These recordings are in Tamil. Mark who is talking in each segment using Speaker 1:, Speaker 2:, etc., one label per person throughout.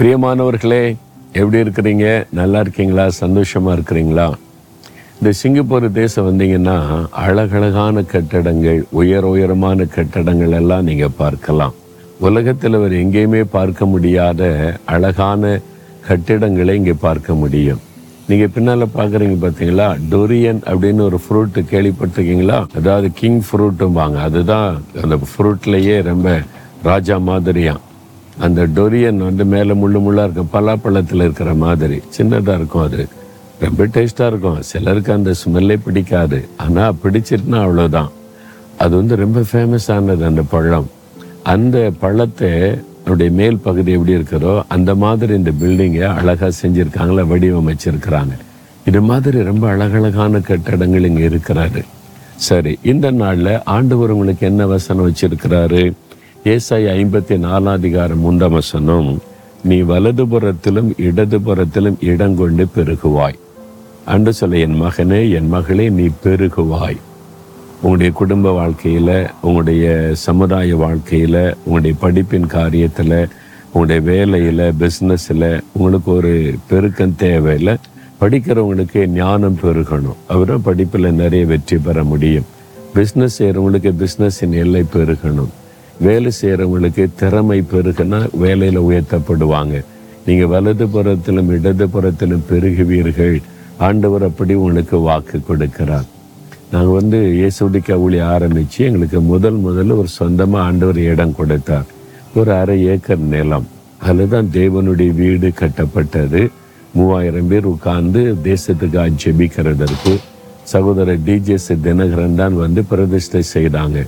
Speaker 1: பிரியமானவர்களே எப்படி இருக்கிறீங்க? நல்லா இருக்கீங்களா? சந்தோஷமாக இருக்கிறீங்களா? இந்த சிங்கப்பூர் தேசம் வந்தீங்கன்னா அழகழகான கட்டடங்கள் உயர் உயரமான கட்டடங்கள் எல்லாம் நீங்கள் பார்க்கலாம். உலகத்தில் அவர் எங்கேயுமே பார்க்க முடியாத அழகான கட்டிடங்களை இங்கே பார்க்க முடியும். நீங்கள் பின்னால் பார்க்குறீங்க பார்த்தீங்களா டொரியன் அப்படின்னு ஒரு ஃப்ரூட்டு கேள்விப்பட்டிருக்கீங்களா? அதாவது கிங் ஃப்ரூட்டும்பாங்க அதுதான் அந்த ஃப்ரூட்லேயே ரொம்ப ராஜா மாதிரியாக அந்த டொரியன் வந்து மேலே முள்ளு முள்ளாக இருக்கும் பலாப்பழத்தில் இருக்கிற மாதிரி. சின்னதாக இருக்கும் அது. ரொம்ப டேஸ்ட்டாக இருக்கும். சிலருக்கு அந்த ஸ்மெல்லே பிடிக்காது. ஆனால் பிடிச்சிட்டுனா அவ்வளோதான் அது வந்து ரொம்ப ஃபேமஸ் ஆனது அந்த பழம். அந்த பழத்தை அதனுடைய மேல் பகுதி எப்படி இருக்கிறதோ அந்த மாதிரி இந்த பில்டிங்கை அழகாக செஞ்சுருக்காங்களா வடிவமைச்சிருக்கிறாங்க. இது மாதிரி ரொம்ப அழகழகான கட்டடங்கள் இங்கே இருக்கிறாரு சரி இந்த நாளில் ஆண்டவர் உங்களுக்கு என்ன வசனம் வச்சிருக்கிறாரு? ஏசாய் ஐம்பத்தி நாலாம் அதிகாரம் முந்தாம் வசனம் நீ வலதுபுறத்திலும் இடதுபுறத்திலும் இடங்கொண்டு பெருகுவாய். அன்று சொல்ல என் மகனே என் மகளே நீ பெருகுவாய். உங்களுடைய குடும்ப வாழ்க்கையில் உங்களுடைய சமுதாய வாழ்க்கையில் உங்களுடைய படிப்பின் காரியத்தில் உங்களுடைய வேலையில் பிஸ்னஸில் உங்களுக்கு ஒரு பெருக்கம் தேவையில்லை. படிக்கிறவங்களுக்கு ஞானம் பெருகணும். அவரும் படிப்பில் நிறைய வெற்றி பெற முடியும். பிஸ்னஸ் செய்கிறவங்களுக்கு பிஸ்னஸின் எல்லை பெருகணும். வேலை செய்கிறவங்களுக்கு திறமை பெருகுனா வேலையில் உயர்த்தப்படுவாங்க. நீங்கள் வலது புறத்திலும் இடது புறத்திலும் பெருகுவீர்கள். ஆண்டவர் அப்படி உங்களுக்கு வாக்கு கொடுக்கிறார். நாங்கள் வந்து இயேசுடிக்க ஊழி ஆரம்பித்து எங்களுக்கு முதல் முதல்ல ஒரு சொந்தமாக ஆண்டவர் இடம் கொடுத்தார். ஒரு அரை ஏக்கர் நிலம். அதில் தான் தேவனுடைய வீடு கட்டப்பட்டது. மூவாயிரம் பேர் உட்கார்ந்து தேசத்துக்காக ஜெபிக்கிறதற்கு சகோதரர் டிஜிஎஸ் தினகரன் தான் வந்து பிரதிஷ்டை செய்தாங்க.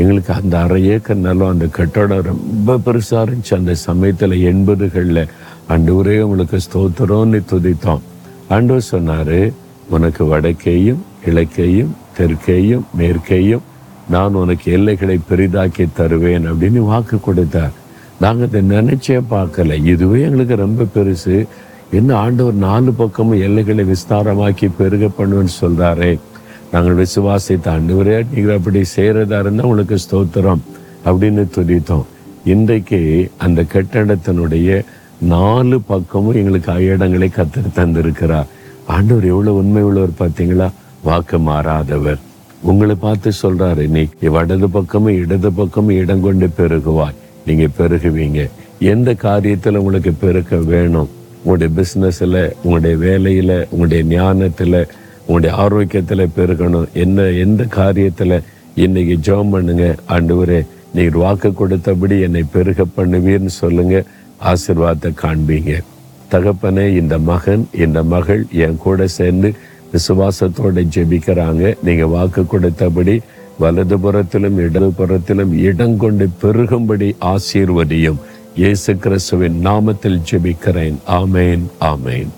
Speaker 1: எங்களுக்கு அந்த அரை ஏக்கர் நிலம் அந்த கட்டடம் ரொம்ப பெருசாக இருந்துச்சு. அந்த சமயத்தில் எண்பதுகளில் ஆண்டவரே உங்களுக்கு ஸ்தோத்திரம்னு துதித்தோம். ஆண்டவர் சொன்னார் உனக்கு வடக்கேயும் கிழக்கேயும் தெற்கேயும் மேற்கேயும் நான் உனக்கு எல்லைகளை பெரிதாக்கி தருவேன் அப்படின்னு வாக்கு கொடுத்தார். நாங்கள் அதை நினைச்சே பார்க்கல. இதுவே எங்களுக்கு ரொம்ப பெருசு. என்ன ஆண்டவர் நாலு பக்கமும் எல்லைகளை விஸ்தாரமாக்கி பெருக பண்ணுவேன்னு சொல்கிறாரே நாங்கள் விசுவாசித்த ஆண்டவரே நீங்கள் அப்படி செய்கிறதா இருந்தால் உங்களுக்கு ஸ்தோத்திரம் அப்படின்னு துதித்தோம். இன்றைக்கு அந்த கட்டடத்தினுடைய நாலு பக்கமும் எங்களுக்கு இடங்களை கத்து தந்திருக்கிறார். ஆண்டவர் எவ்வளவு உண்மை உள்ளவர் பார்த்தீங்களா? வாக்கு மாறாதவர். உங்களை பார்த்து சொல்றாரு நீ வடது பக்கமும் இடது பக்கமும் இடம் கொண்டு பெருகுவாய். நீங்க பெருகுவீங்க. எந்த காரியத்துல உங்களுக்கு பெருக்க வேணும்? உங்களுடைய பிசினஸ்ல உங்களுடைய வேலையில உங்களுடைய ஞானத்துல உங்களுடைய ஆரோக்கியத்தில் பெருகணும். என்ன எந்த காரியத்தில் இன்னைக்கு ஜெபம் பண்ணுங்க ஆண்டவரே நீர் வாக்கு கொடுத்தபடி என்னை பெருக பண்ணுவீர்னு சொல்லுங்க. ஆசிர்வாதத்தை காண்பீங்க. தகப்பனே இந்த மகன் இந்த மகள் என் கூட சேர்ந்து விசுவாசத்தோட ஜெபிக்கிறாங்க. நீங்க வாக்கு கொடுத்தபடி வலது வலதுபுறத்திலும் இடதுபுறத்திலும் இடம் கொண்டு பெருகும்படி ஆசீர்வதியும். இயேசு கிறிஸ்துவின் நாமத்தில் ஜெபிக்கிறேன். ஆமேன் ஆமேன்.